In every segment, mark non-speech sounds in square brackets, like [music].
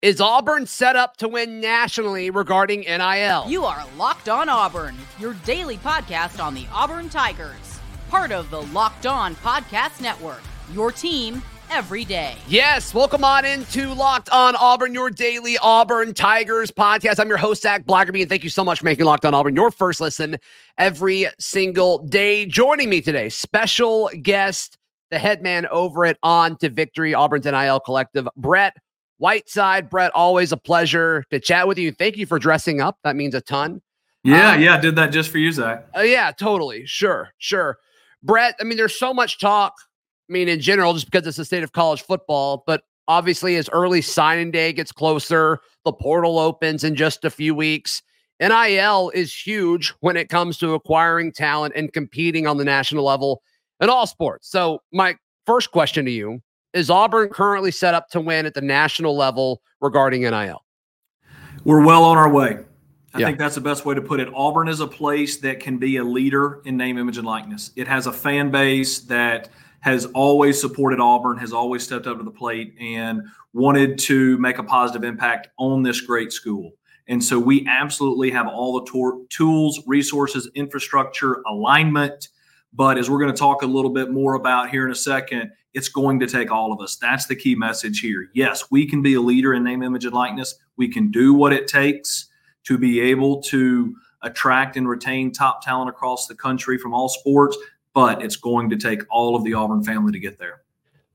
Is Auburn set up to win nationally regarding NIL? You are Locked On Auburn, your daily podcast on the Auburn Tigers, part of the Locked On Podcast Network. Your team every day. Yes, welcome on into Locked On Auburn, your daily Auburn Tigers podcast. I'm your host, Zac Blackerby, and thank you so much for making Locked On Auburn your first listen every single day. Joining me today, special guest, the head man over at On to Victory, Auburn's NIL Collective, Brett Whiteside, Brett, always a pleasure to chat with you. Thank you for dressing up. That means a ton. Yeah, um, yeah, I did that just for you, Zac. Uh, yeah, totally. Sure, sure. Brett, I mean, there's so much talk. I mean, in general, just because it's the state of college football, but obviously, as early signing day gets closer, the portal opens in just a few weeks. NIL is huge when it comes to acquiring talent and competing on the national level in all sports. So, my first question to you is Auburn currently set up to win at the national level regarding NIL? We're well on our way. I yeah. think that's the best way to put it. Auburn is a place that can be a leader in name, image, and likeness. It has a fan base that has always supported Auburn, has always stepped up to the plate, and wanted to make a positive impact on this great school. And so we absolutely have all the tor- tools, resources, infrastructure, alignment. But as we're going to talk a little bit more about here in a second, it's going to take all of us. That's the key message here. Yes, we can be a leader in name, image, and likeness. We can do what it takes to be able to attract and retain top talent across the country from all sports, but it's going to take all of the Auburn family to get there.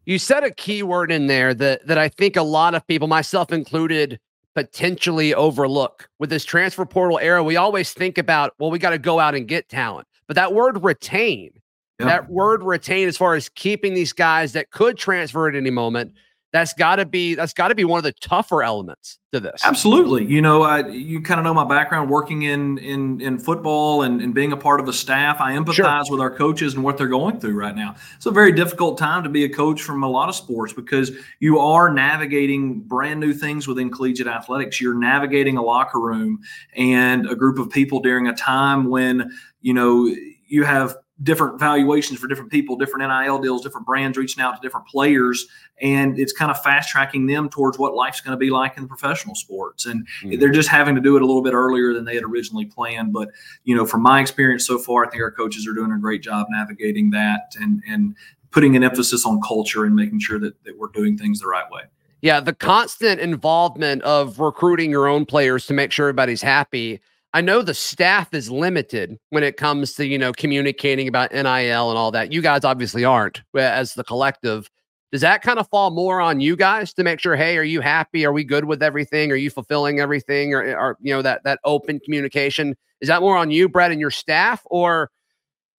You said a key word in there that that I think a lot of people, myself included, potentially overlook. With this transfer portal era, we always think about, well, we got to go out and get talent. But that word retain that word retain as far as keeping these guys that could transfer at any moment that's got to be that's got to be one of the tougher elements to this. Absolutely. You know I, you kind of know my background working in in in football and, and being a part of a staff. I empathize sure. with our coaches and what they're going through right now. It's a very difficult time to be a coach from a lot of sports because you are navigating brand new things within collegiate athletics. You're navigating a locker room and a group of people during a time when you know you have different valuations for different people, different NIL deals, different brands reaching out to different players, and it's kind of fast tracking them towards what life's going to be like in professional sports. And mm-hmm. they're just having to do it a little bit earlier than they had originally planned. But you know, from my experience so far, I think our coaches are doing a great job navigating that and and putting an emphasis on culture and making sure that, that we're doing things the right way. Yeah, the constant involvement of recruiting your own players to make sure everybody's happy I know the staff is limited when it comes to, you know, communicating about NIL and all that. You guys obviously aren't uh, as the collective. Does that kind of fall more on you guys to make sure, hey, are you happy? Are we good with everything? Are you fulfilling everything? Or, eh, or you know, that that open communication? Is that more on you, Brett, and your staff, or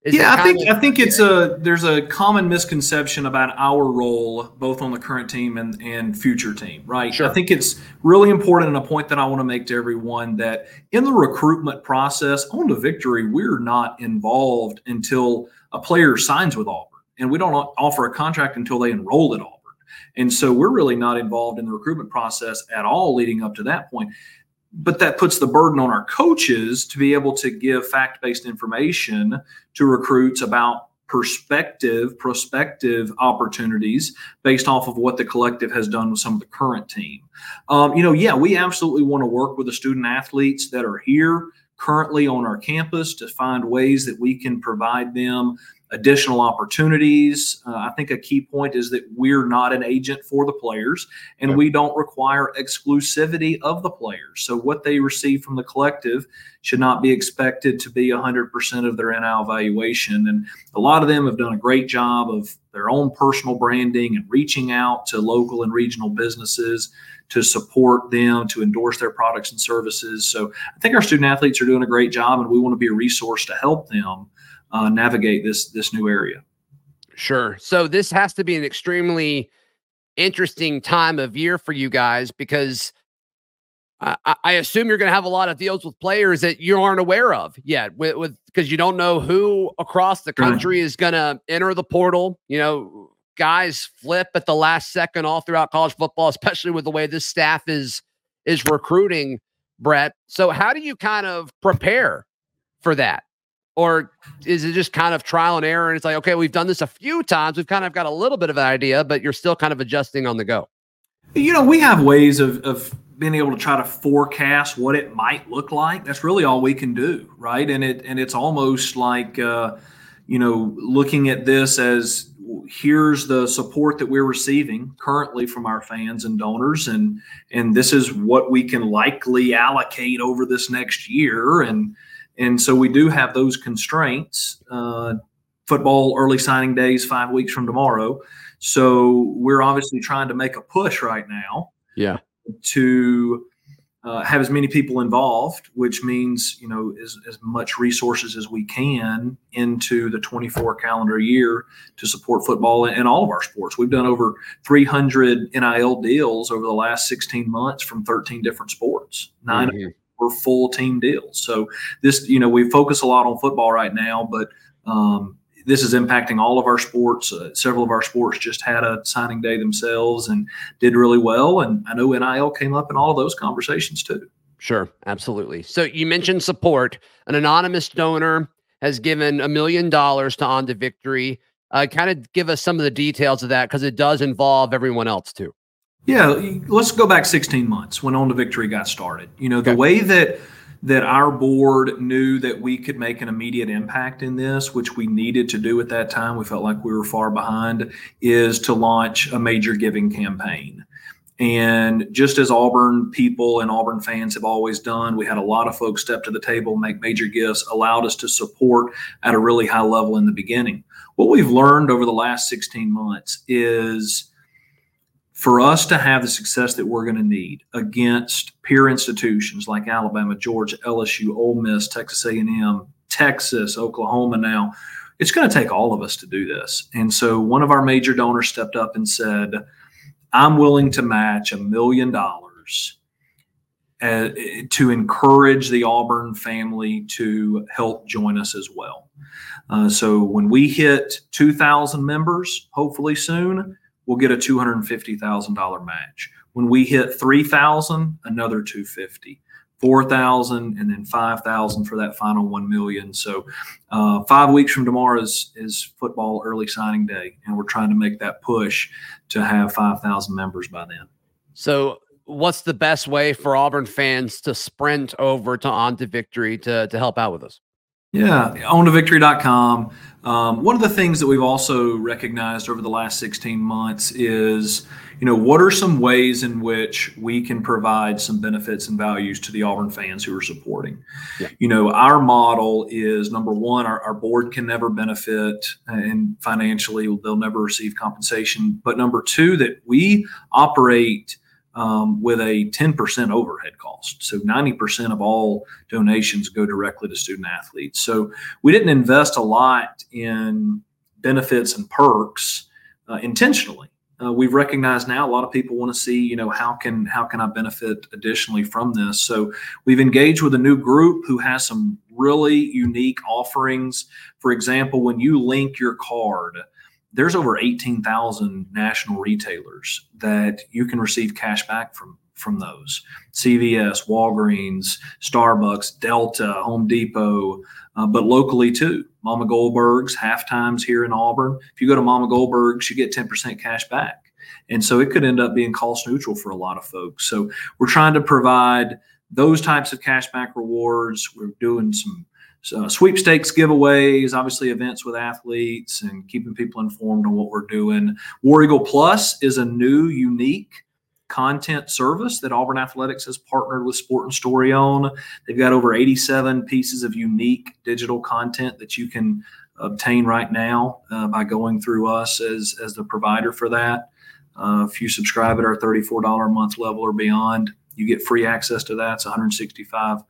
is yeah, I think I think it's a there's a common misconception about our role both on the current team and, and future team, right? Sure. I think it's really important and a point that I want to make to everyone that in the recruitment process on to victory, we're not involved until a player signs with Auburn. And we don't offer a contract until they enroll at Auburn. And so we're really not involved in the recruitment process at all leading up to that point but that puts the burden on our coaches to be able to give fact-based information to recruits about perspective prospective opportunities based off of what the collective has done with some of the current team. Um, you know yeah we absolutely want to work with the student athletes that are here currently on our campus to find ways that we can provide them additional opportunities. Uh, I think a key point is that we're not an agent for the players and we don't require exclusivity of the players. So, what they receive from the collective should not be expected to be 100% of their NIL valuation. And a lot of them have done a great job of their own personal branding and reaching out to local and regional businesses to support them, to endorse their products and services. So, I think our student athletes are doing a great job and we want to be a resource to help them uh, navigate this this new area. Sure. So this has to be an extremely interesting time of year for you guys because I, I assume you're going to have a lot of deals with players that you aren't aware of yet, with because you don't know who across the country is going to enter the portal. You know, guys flip at the last second all throughout college football, [laughs] especially with the way this staff is is recruiting. Brett, so how do you kind of prepare for that? Or is it just kind of trial and error? And it's like, okay, we've done this a few times. We've kind of got a little bit of an idea, but you're still kind of adjusting on the go. You know, we have ways of, of being able to try to forecast what it might look like. That's really all we can do, right? And it and it's almost like uh, you know looking at this as here's the support that we're receiving currently from our fans and donors and and this is what we can likely allocate over this next year and and so we do have those constraints uh, football early signing days five weeks from tomorrow so we're obviously trying to make a push right now yeah to uh, have as many people involved, which means you know as, as much resources as we can into the 24 calendar year to support football and all of our sports. We've done over 300 NIL deals over the last 16 months from 13 different sports. 9 mm-hmm. Were full team deals. So this, you know, we focus a lot on football right now, but um, this is impacting all of our sports. Uh, several of our sports just had a signing day themselves and did really well. And I know NIL came up in all of those conversations too. Sure, absolutely. So you mentioned support. An anonymous donor has given a million dollars to On to Victory. Uh, kind of give us some of the details of that because it does involve everyone else too. Yeah, let's go back 16 months when On to Victory got started. You know, the okay. way that that our board knew that we could make an immediate impact in this, which we needed to do at that time. We felt like we were far behind, is to launch a major giving campaign. And just as Auburn people and Auburn fans have always done, we had a lot of folks step to the table, make major gifts, allowed us to support at a really high level in the beginning. What we've learned over the last 16 months is for us to have the success that we're going to need against peer institutions like Alabama, Georgia, LSU, Ole Miss, Texas A&M, Texas, Oklahoma now, it's going to take all of us to do this. And so one of our major donors stepped up and said, I'm willing to match a million dollars uh, to encourage the Auburn family to help join us as well. Uh, so when we hit 2,000 members, hopefully soon, we'll get a $250,000 match. When we hit 3,000, another 250. 4,000 and then 5,000 for that final 1 million. So, uh, five weeks from tomorrow is, is football early signing day, and we're trying to make that push to have 5,000 members by then. So, what's the best way for Auburn fans to sprint over to On to Victory to, to help out with us? Yeah, ontovictory.com. Um, one of the things that we've also recognized over the last 16 months is, you know, what are some ways in which we can provide some benefits and values to the Auburn fans who are supporting? Yeah. You know, our model is number one, our, our board can never benefit and financially they'll never receive compensation. But number two, that we operate um, with a 10% overhead cost. So 90% of all donations go directly to student athletes. So we didn't invest a lot in benefits and perks uh, intentionally. Uh, we've recognized now a lot of people want to see, you know, how can how can I benefit additionally from this? So we've engaged with a new group who has some really unique offerings. For example, when you link your card there's over 18,000 national retailers that you can receive cash back from from those CVS, Walgreens, Starbucks, Delta, Home Depot, uh, but locally too. Mama Goldberg's, half times here in Auburn. If you go to Mama Goldberg's, you get 10% cash back. And so it could end up being cost neutral for a lot of folks. So we're trying to provide those types of cashback rewards. We're doing some uh, sweepstakes giveaways, obviously events with athletes, and keeping people informed on what we're doing. War Eagle Plus is a new, unique content service that Auburn Athletics has partnered with Sport and Story on. They've got over 87 pieces of unique digital content that you can obtain right now uh, by going through us as, as the provider for that. Uh, if you subscribe at our $34 a month level or beyond, you get free access to that. It's $165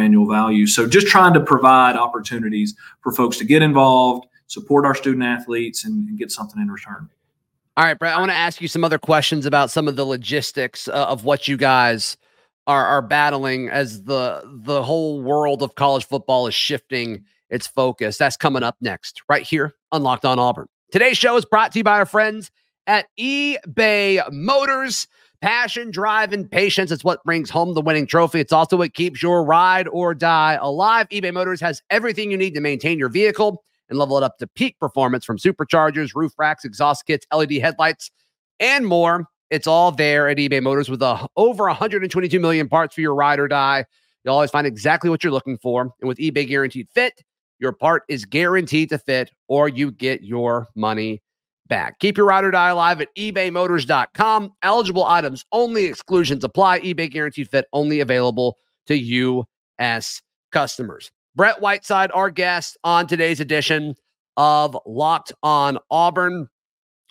annual value. So just trying to provide opportunities for folks to get involved, support our student athletes, and, and get something in return. All right, Brett. I want to ask you some other questions about some of the logistics uh, of what you guys are are battling as the the whole world of college football is shifting its focus. That's coming up next, right here on Locked On Auburn. Today's show is brought to you by our friends at eBay Motors. Passion, drive, and patience. It's what brings home the winning trophy. It's also what keeps your ride or die alive. eBay Motors has everything you need to maintain your vehicle and level it up to peak performance from superchargers, roof racks, exhaust kits, LED headlights, and more. It's all there at eBay Motors with a, over 122 million parts for your ride or die. You'll always find exactly what you're looking for. And with eBay Guaranteed Fit, your part is guaranteed to fit or you get your money back. Keep your ride or die alive at ebaymotors.com. Eligible items only, exclusions apply. eBay Guaranteed Fit only available to U.S. customers. Brett Whiteside, our guest on today's edition of Locked on Auburn.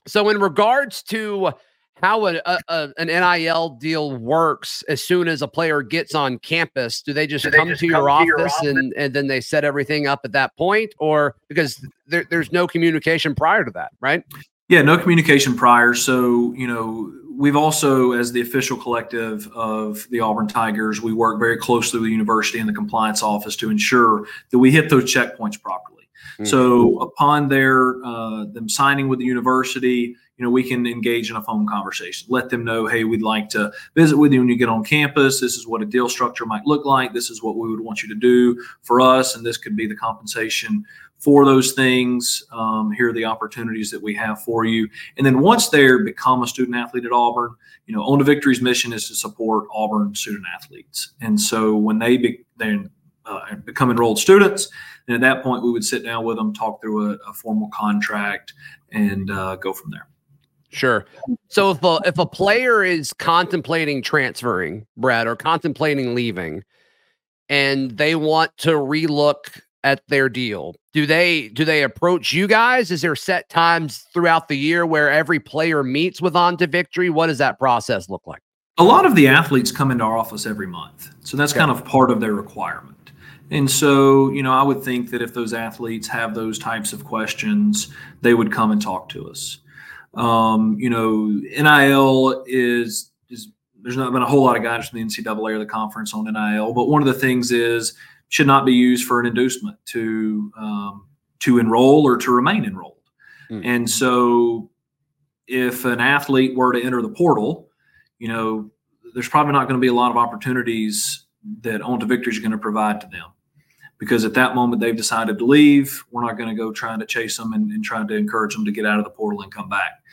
So, in regards to how a, a, an NIL deal works as soon as a player gets on campus? Do they just Do come, just to, come your to, your office and, and then they set everything up at that point? Or because there, there's no communication prior to that, right? Yeah, no communication prior. So, you know, we've also, as the official collective of the Auburn Tigers, we work very closely with the university and the compliance office to ensure that we hit those checkpoints properly. Mm-hmm. So, upon their uh, them signing with the university, you know, we can engage in a phone conversation. Let them know, hey, we'd like to visit with you when you get on campus. This is what a deal structure might look like. This is what we would want you to do for us, and this could be the compensation for those things. Um, here are the opportunities that we have for you. And then once they're become a student athlete at Auburn, you know, On to Victory's mission is to support Auburn student athletes. And so when they be, they uh, become enrolled students, and at that point we would sit down with them, talk through a, a formal contract, and uh, go from there. Sure. So if a if a player is contemplating transferring, Brett, or contemplating leaving, and they want to relook at their deal, do they do they approach you guys? Is there set times throughout the year where every player meets with On to Victory? What does that process look like? A lot of the athletes come into our office every month, so that's okay. kind of part of their requirement. And so, you know, I would think that if those athletes have those types of questions, they would come and talk to us. Um, you know, NIL is is there's not been a whole lot of guidance from the NCAA or the conference on NIL, but one of the things is should not be used for an inducement to um, to enroll or to remain enrolled. Mm. And so, if an athlete were to enter the portal, you know, there's probably not going to be a lot of opportunities that On to Victory is going to provide to them because at that moment they've decided to leave. We're not going to go trying to chase them and, and trying to encourage them to get out of the portal and come back.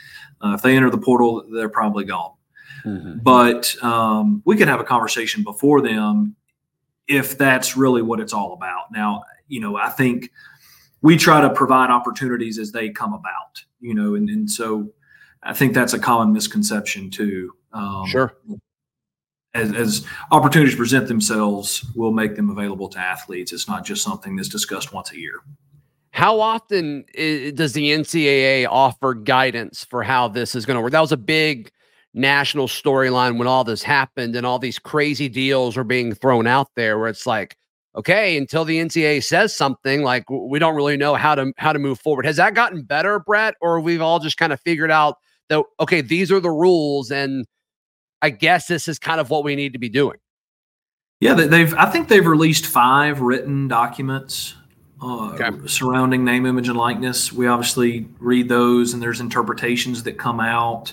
Uh, if they enter the portal, they're probably gone. Mm-hmm. But um, we could have a conversation before them if that's really what it's all about. Now, you know, I think we try to provide opportunities as they come about, you know, and, and so I think that's a common misconception too. Um, sure as, as, opportunities present themselves, we'll make them available to athletes. It's not just something that's discussed once a year. How often is, does the NCAA offer guidance for how this is going to work? That was a big national storyline when all this happened and all these crazy deals were being thrown out there where it's like, okay, until the NCAA says something, like we don't really know how to how to move forward. Has that gotten better, Brett, or we've all just kind of figured out that okay, these are the rules and I guess this is kind of what we need to be doing. Yeah, they've. I think they've released five written documents uh, okay. surrounding name, image, and likeness. We obviously read those, and there's interpretations that come out.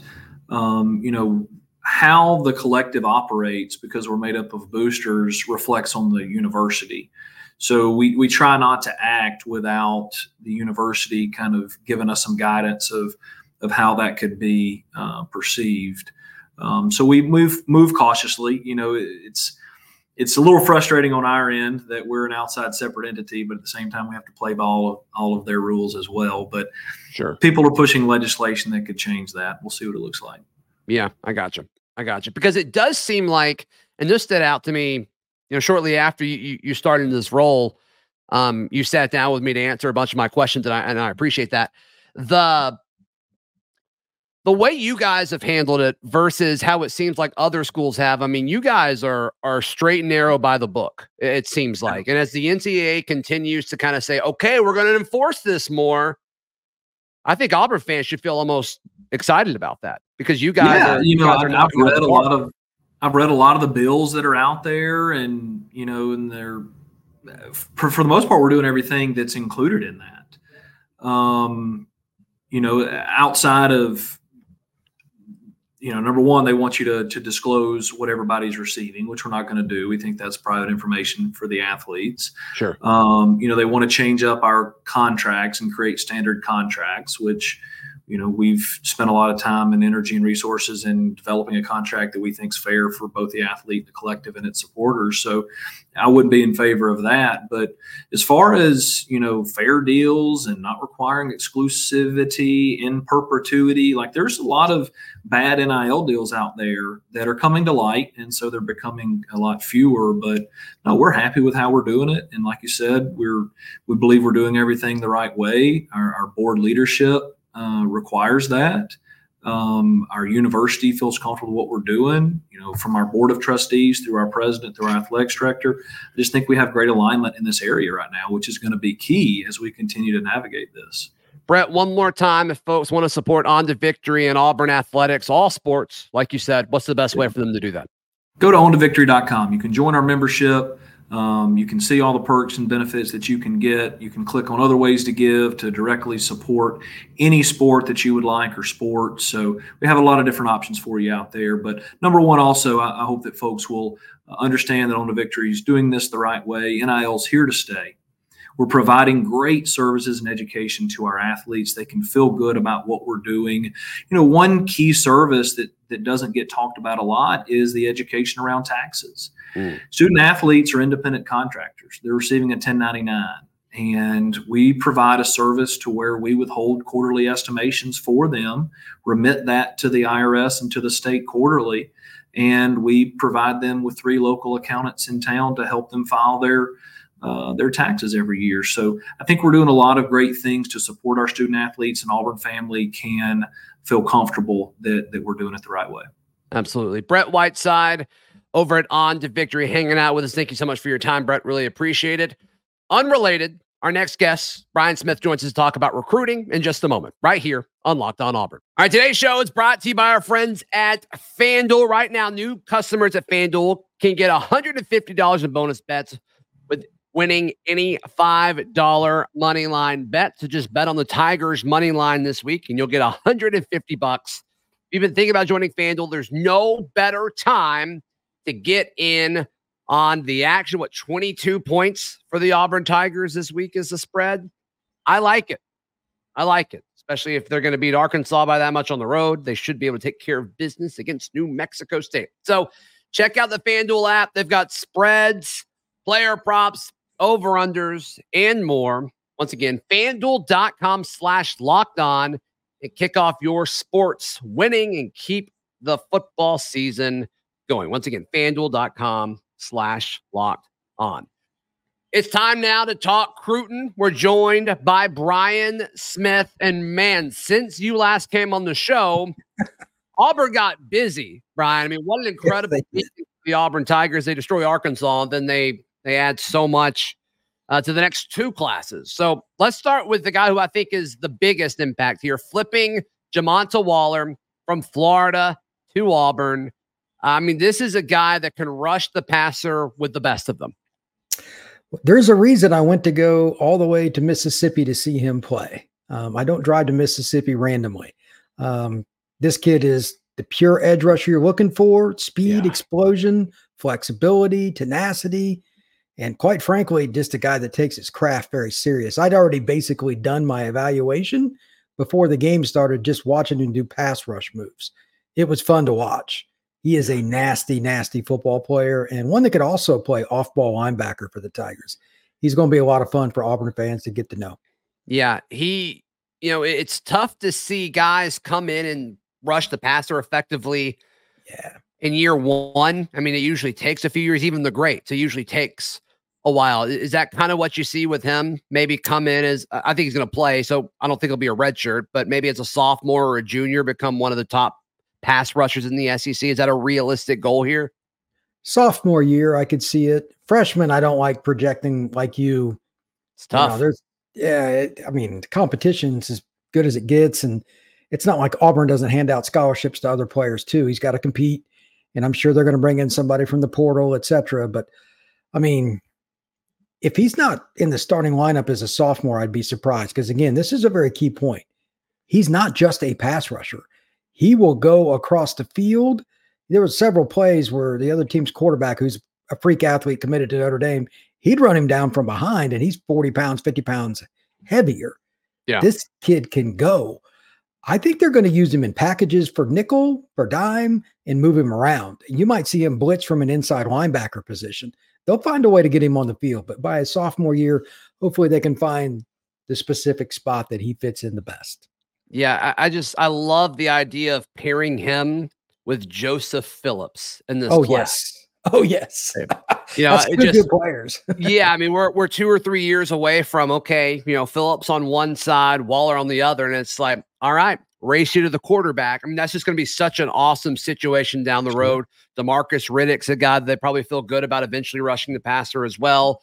Um, you know how the collective operates because we're made up of boosters reflects on the university. So we we try not to act without the university kind of giving us some guidance of of how that could be uh, perceived. Um, so we move move cautiously. You know, it's it's a little frustrating on our end that we're an outside separate entity, but at the same time we have to play by all of all of their rules as well. But sure, people are pushing legislation that could change that. We'll see what it looks like. Yeah, I got you. I got you because it does seem like, and this stood out to me. You know, shortly after you you started this role, um, you sat down with me to answer a bunch of my questions, and I and I appreciate that. The the way you guys have handled it versus how it seems like other schools have. I mean, you guys are are straight and narrow by the book. It seems like, and as the NCAA continues to kind of say, "Okay, we're going to enforce this more," I think Auburn fans should feel almost excited about that because you guys, yeah, are, you know, I've, I've read a lot of, I've read a lot of the bills that are out there, and you know, and they're for, for the most part, we're doing everything that's included in that. Um, you know, outside of you know, number one, they want you to to disclose what everybody's receiving, which we're not going to do. We think that's private information for the athletes. Sure. Um, you know, they want to change up our contracts and create standard contracts, which you know, we've spent a lot of time and energy and resources in developing a contract that we think is fair for both the athlete, the collective, and its supporters. So I wouldn't be in favor of that. But as far as, you know, fair deals and not requiring exclusivity in perpetuity, like there's a lot of bad NIL deals out there that are coming to light. And so they're becoming a lot fewer. But no, we're happy with how we're doing it. And like you said, we're we believe we're doing everything the right way. Our, our board leadership uh, requires that. Um, our university feels comfortable with what we're doing, you know, from our board of trustees through our president, through our athletics director. I just think we have great alignment in this area right now, which is going to be key as we continue to navigate this. Brett, one more time, if folks want to support On to Victory and Auburn athletics, all sports, like you said, what's the best way for them to do that? Go to ontovictory.com. You can join our membership. Um, you can see all the perks and benefits that you can get. You can click on other ways to give to directly support any sport that you would like or sport. So we have a lot of different options for you out there. But number one, also, I, I hope that folks will understand that On Victory is doing this the right way. NIL's here to stay. We're providing great services and education to our athletes. They can feel good about what we're doing. You know, one key service that that doesn't get talked about a lot is the education around taxes. Mm. Student athletes are independent contractors. They're receiving a 1099 and we provide a service to where we withhold quarterly estimations for them, remit that to the IRS and to the state quarterly, and we provide them with three local accountants in town to help them file their uh, their taxes every year. So I think we're doing a lot of great things to support our student athletes, and Auburn family can feel comfortable that that we're doing it the right way. Absolutely, Brett Whiteside over at On to Victory, hanging out with us. Thank you so much for your time, Brett. Really appreciate it. Unrelated, our next guest, Brian Smith, joins us to talk about recruiting in just a moment, right here on Locked On Auburn. All right, today's show is brought to you by our friends at FanDuel. Right now, new customers at FanDuel can get $150 in bonus bets with winning any $5 money line bet. So just bet on the Tigers money line this week and you'll get 150 bucks. If you've been thinking about joining FanDuel, there's no better time to get in on the action. What 22 points for the Auburn Tigers this week is the spread? I like it. I like it, especially if they're going to beat Arkansas by that much on the road. They should be able to take care of business against New Mexico State. So check out the FanDuel app. They've got spreads, player props, over unders, and more. Once again, fanduel.com slash locked on and kick off your sports winning and keep the football season going. Once again, fanduel.com slash locked on. It's time now to talk Cruton. We're joined by Brian Smith. And man, since you last came on the show, [laughs] Auburn got busy, Brian. I mean, what an incredible yes, the Auburn Tigers. They destroy Arkansas, then they they add so much uh, to the next two classes. So let's start with the guy who I think is the biggest impact here, flipping Jamonta Waller from Florida to Auburn. I mean, this is a guy that can rush the passer with the best of them. There's a reason I went to go all the way to Mississippi to see him play. Um, I don't drive to Mississippi randomly. Um, this kid is the pure edge rusher you're looking for speed, yeah. explosion, flexibility, tenacity. And quite frankly, just a guy that takes his craft very serious. I'd already basically done my evaluation before the game started, just watching him do pass rush moves. It was fun to watch. He is a nasty, nasty football player and one that could also play off ball linebacker for the Tigers. He's going to be a lot of fun for Auburn fans to get to know. Yeah. He, you know, it's tough to see guys come in and rush the passer effectively. Yeah. In year one, I mean, it usually takes a few years, even the greats. It usually takes a while. Is that kind of what you see with him? Maybe come in as I think he's going to play, so I don't think he'll be a red shirt, but maybe as a sophomore or a junior, become one of the top pass rushers in the SEC? Is that a realistic goal here? Sophomore year, I could see it. Freshman, I don't like projecting like you. It's tough. You know, there's, yeah, it, I mean, the competition's as good as it gets, and it's not like Auburn doesn't hand out scholarships to other players too. He's got to compete, and I'm sure they're going to bring in somebody from the portal, etc. But I mean, if he's not in the starting lineup as a sophomore, I'd be surprised because again, this is a very key point. He's not just a pass rusher. He will go across the field. There were several plays where the other team's quarterback, who's a freak athlete committed to Notre Dame, he'd run him down from behind, and he's 40 pounds, 50 pounds heavier. Yeah. This kid can go. I think they're going to use him in packages for nickel, for dime, and move him around. You might see him blitz from an inside linebacker position. They'll find a way to get him on the field, but by his sophomore year, hopefully they can find the specific spot that he fits in the best. Yeah, I, I just I love the idea of pairing him with Joseph Phillips in this. Oh class. yes. [laughs] Oh yes. [laughs] You know, That's it two just good players. [laughs] yeah, I mean, we're we're two or three years away from okay, you know, Phillips on one side, Waller on the other, and it's like, all right, race you to the quarterback. I mean, that's just going to be such an awesome situation down the road. Demarcus Riddick's a guy that they probably feel good about eventually rushing the passer as well.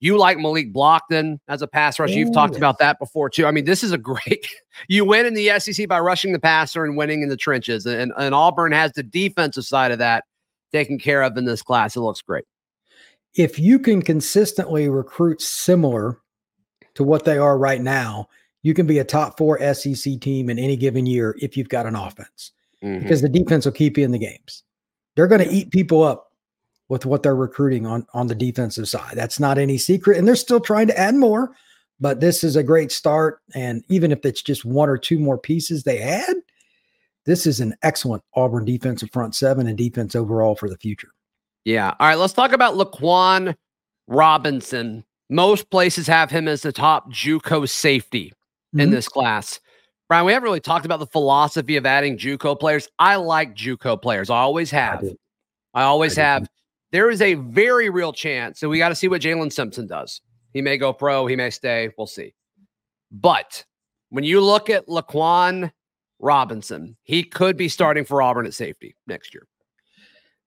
You like Malik Blocton as a pass rusher. You've talked about that before too. I mean, this is a [laughs] great. [laughs] You win in the SEC by rushing the passer and winning in the trenches, and and Auburn has the defensive side of that taken care of in this class. It looks great. if you can consistently recruit similar to what they are right now, you can be a top four SEC team in any given year if you've got an offense Mhm. because the defense will keep you in the games. They're going to eat people up with what they're recruiting on on the defensive side. That's not any secret, and they're still trying to add more. But this is a great start, and even if it's just one or two more pieces they add, this is an excellent Auburn defensive front seven and defense overall for the future. Yeah. All right. Let's talk about Laquan Robinson. Most places have him as the top JUCO safety in Mhm. this class. Brian, we haven't really talked about the philosophy of adding JUCO players. I like JUCO players. I always have. do. I always I have. There is a very real chance, so we got to see what Jaylin Simpson does. He may go pro, he may stay. We'll see. But when you look at Laquan Robinson, he could be starting for Auburn at safety next year.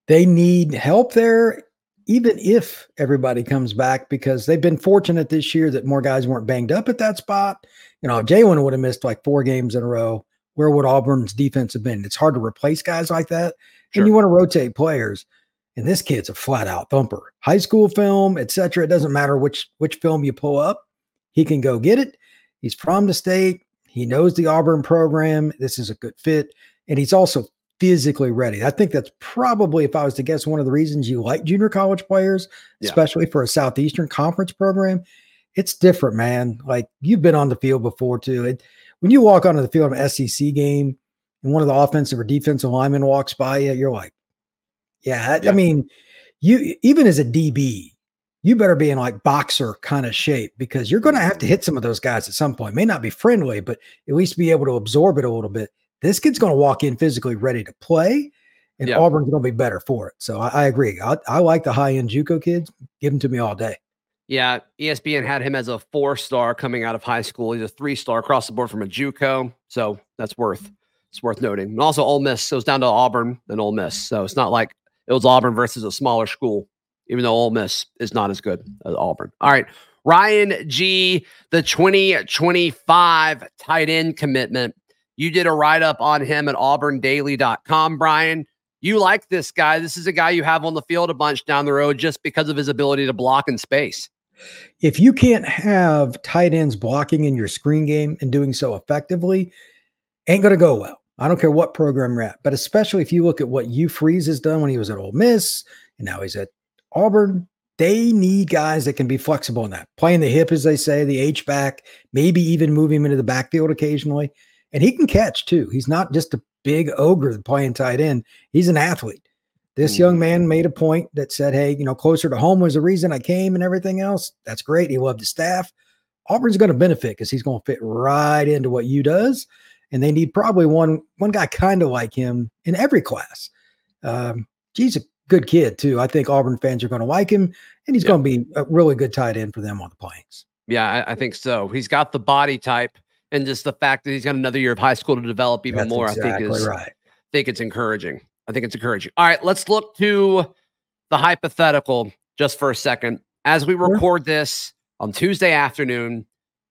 they need help there, even if everybody comes back, because they've been fortunate this year that more guys weren't banged up at that spot. You know, if Jaylin would have missed like four games in a row, where would Auburn's defense have been? It's hard to replace guys like that. Sure. And you want to rotate players. And this kid's a flat out thumper. High school film, etc. It doesn't matter which which film you pull up, he can go get it. He's from the state. He knows the Auburn program. This is a good fit. And he's also physically ready. I think that's probably, if I was to guess, one of the reasons you like junior college players, Yeah. especially for a Southeastern Conference program. It's different, man. Like you've been on the field before too. It, when you walk onto the field of an SEC game and one of the offensive or defensive linemen walks by you, you're like, yeah, I- Yeah. I mean, you even as a DB, you better be in like boxer kind of shape because you're going to have to hit some of those guys at some point. May not be friendly, but at least be able to absorb it a little bit. This kid's going to walk in physically ready to play, and Yeah. Auburn's going to be better for it. So I, I agree. I, I like the high end JUCO kids. Give them to me all day. Yeah, ESPN had him as a four star coming out of high school. He's a three star across the board from a JUCO, so that's worth it's worth noting. And also, Ole Miss goes down to Auburn and Ole Miss, so it's not like it was Auburn versus a smaller school, even though Ole Miss is not as good as Auburn. All right, Ryan G, the 2025 tight end commitment. You did a write up on him at auburndaily.com, Brian. You like this guy. This is a guy you have on the field a bunch down the road just because of his ability to block in space. If you can't have tight ends blocking in your screen game and doing so effectively, ain't going to go well. I don't care what program you're at, but especially if Hugh look at what Hugh Freeze has done when he was at Ole Miss and now he's at Auburn, they need guys that can be flexible in that, playing the hip, as they say, the H back, maybe even moving him into the backfield occasionally. And he can catch too. He's not just a big ogre playing tight end, he's an athlete. This hmm. young man made a point that said, Hey, you know, closer to home was the reason I came and everything else. That's great. He loved the staff. Auburn's going to benefit because he's going to fit right into what you does. And they need probably one one guy kind of like him in every class. Um, he's a good kid too. I think Auburn fans are going to like him, and he's Yeah. going to be a really good tight end for them on the Plains. Yeah, I, I think so. He's got the body type, and just the fact that he's got another year of high school to develop even That's more, I think is right. think it's encouraging. I think it's encouraging. All right, let's look to the hypothetical just for a second. As we record this on Tuesday afternoon,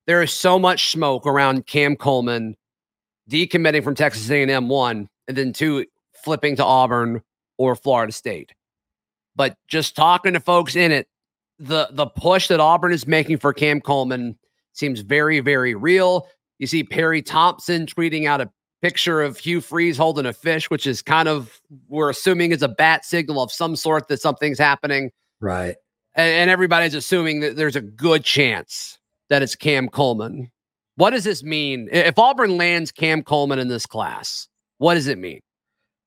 there is so much smoke around Cam Coleman decommitting from Texas A&M one, and then two flipping to Auburn or Florida State. But just talking to folks in it, the the push that Auburn is making for Cam Coleman seems very, very real. You see Perry Thompson tweeting out a picture of Hugh Freeze holding a fish, which is kind of we're assuming is a bat signal of some sort that something's happening, Right. and, and everybody's assuming that there's a good chance that it's Cam Coleman. What does this mean? If Auburn lands Cam Coleman in this class, what does it mean?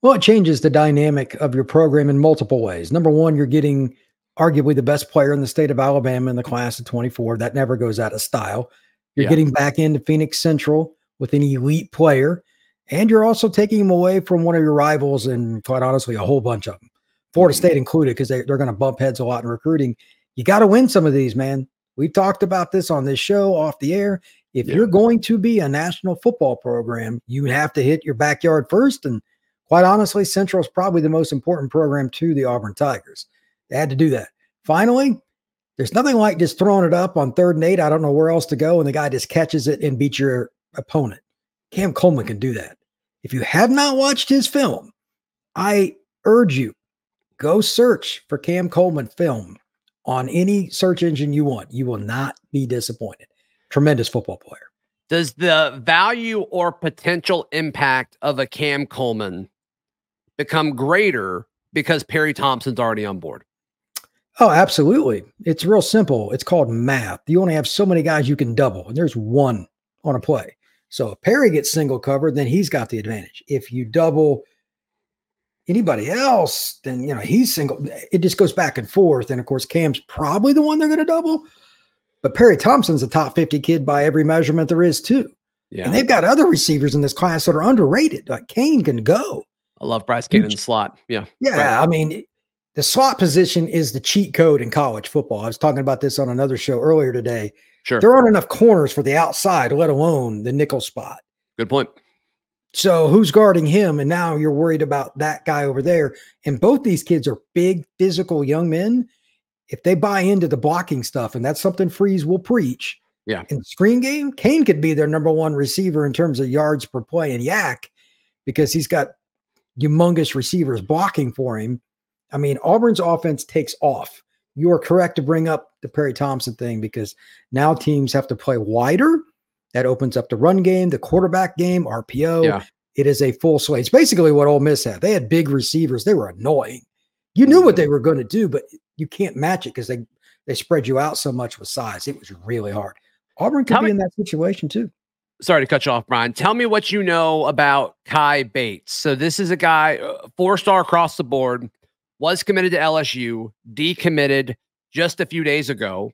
Well, it changes the dynamic of your program in multiple ways. Number one, you're getting arguably the best player in the state of Alabama in the class of 24. That never goes out of style. You're yeah. getting back into Phenix Central with an elite player, and you're also taking him away from one of your rivals, and quite honestly, a whole bunch of them, Florida mm-hmm. State included, because they, they're going to bump heads a lot in recruiting. You got to win some of these, man. We've talked about this on this show off the air. If yeah. you're going to be a national football program, you have to hit your backyard first. And quite honestly, Central is probably the most important program to the Auburn Tigers. They had to do that. Finally, there's nothing like just throwing it up on third and eight. I don't know where else to go. And the guy just catches it and beats your opponent. Cam Coleman can do that. If you have not watched his film, I urge you go search for Cam Coleman film on any search engine you want. You will not be disappointed. Tremendous football player. Does the value or potential impact of a Cam Coleman become greater because Perry Thompson's already on board? Oh, absolutely. It's real simple. It's called math. You only have so many guys you can double, and there's one on a play. So if Perry gets single covered, then he's got the advantage. If you double anybody else, then you know he's single. It just goes back and forth. And of course, Cam's probably the one they're going to double. But Perry Thompson's a top 50 kid by every measurement there is, too. Yeah. And they've got other receivers in this class that are underrated. Like Cain can go. I love Bryce Cain in the slot. Yeah. Yeah. Right. I mean, the slot position is the cheat code in college football. I was talking about this on another show earlier today. Sure. There aren't enough corners for the outside, let alone the nickel spot. Good point. So who's guarding him? And now you're worried about that guy over there. And both these kids are big, physical young men. If they buy into the blocking stuff, and that's something Freeze will preach. Yeah. In the screen game, Cain could be their number one receiver in terms of yards per play and YAC because he's got humongous receivers blocking for him. I mean, Auburn's offense takes off. You are correct to bring up the Perry Thompson thing because now teams have to play wider. That opens up the run game, the quarterback game, RPO. Yeah. It is a full slate. It's basically what Ole Miss had. They had big receivers. They were annoying. You knew what mm-hmm. they were going to do, but you can't match it because they they spread you out so much with size. It was really hard. Auburn could Tell be me, in that situation too. Sorry to cut you off, Brian. Tell me what you know about Kai Bates. So this is a guy, uh, four star across the board, was committed to LSU, decommitted just a few days ago.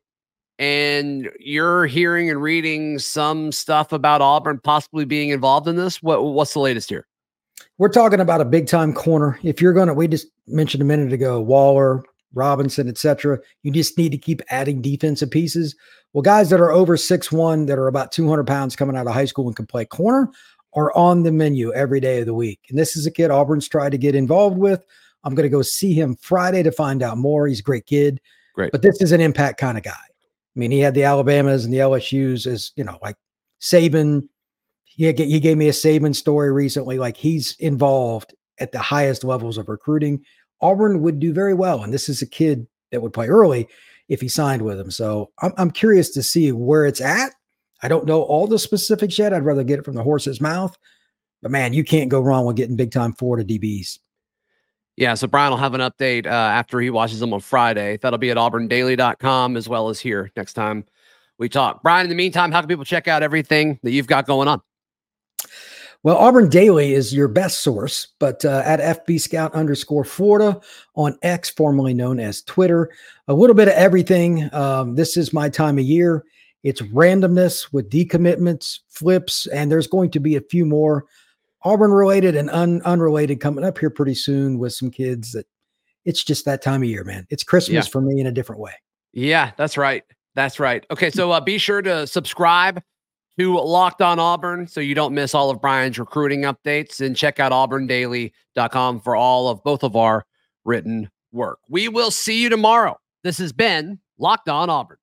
And you're hearing and reading some stuff about Auburn possibly being involved in this. What, what's the latest here? We're talking about a big time corner. If you're going to, we just mentioned a minute ago, Waller, Robinson, etc. You just need to keep adding defensive pieces. Well, guys that are over six one, that are about 200 pounds coming out of high school and can play corner, are on the menu every day of the week. And this is a kid Auburn's tried to get involved with. I'm going to go see him Friday to find out more. He's a great kid. Great. But this is an impact kind of guy. I mean, he had the Alabamas and the LSUs as, you know, like Saban. He, he gave me a Saban story recently. Like he's involved at the highest levels of recruiting. Auburn would do very well. And this is a kid that would play early if he signed with him. So I'm, I'm curious to see where it's at. I don't know all the specifics yet. I'd rather get it from the horse's mouth. But man, you can't go wrong with getting big time Florida DBs. Yeah, so Brian will have an update uh, after he watches them on Friday. That'll be at auburndaily.com as well as here next time we talk. Brian, in the meantime, how can people check out everything that you've got going on? Well, Auburn Daily is your best source, but uh, at FB Scout underscore Florida on X, formerly known as Twitter, a little bit of everything. Um, this is my time of year. It's randomness with decommitments, flips, and there's going to be a few more Auburn related and un- unrelated coming up here pretty soon with some kids that it's just that time of year, man. It's Christmas yeah. for me in a different way. Yeah, that's right. That's right. Okay, so uh, be sure to subscribe to Locked On Auburn so you don't miss all of Brian's recruiting updates and check out auburndaily.com for all of both of our written work. We will see you tomorrow. This has been Locked On Auburn.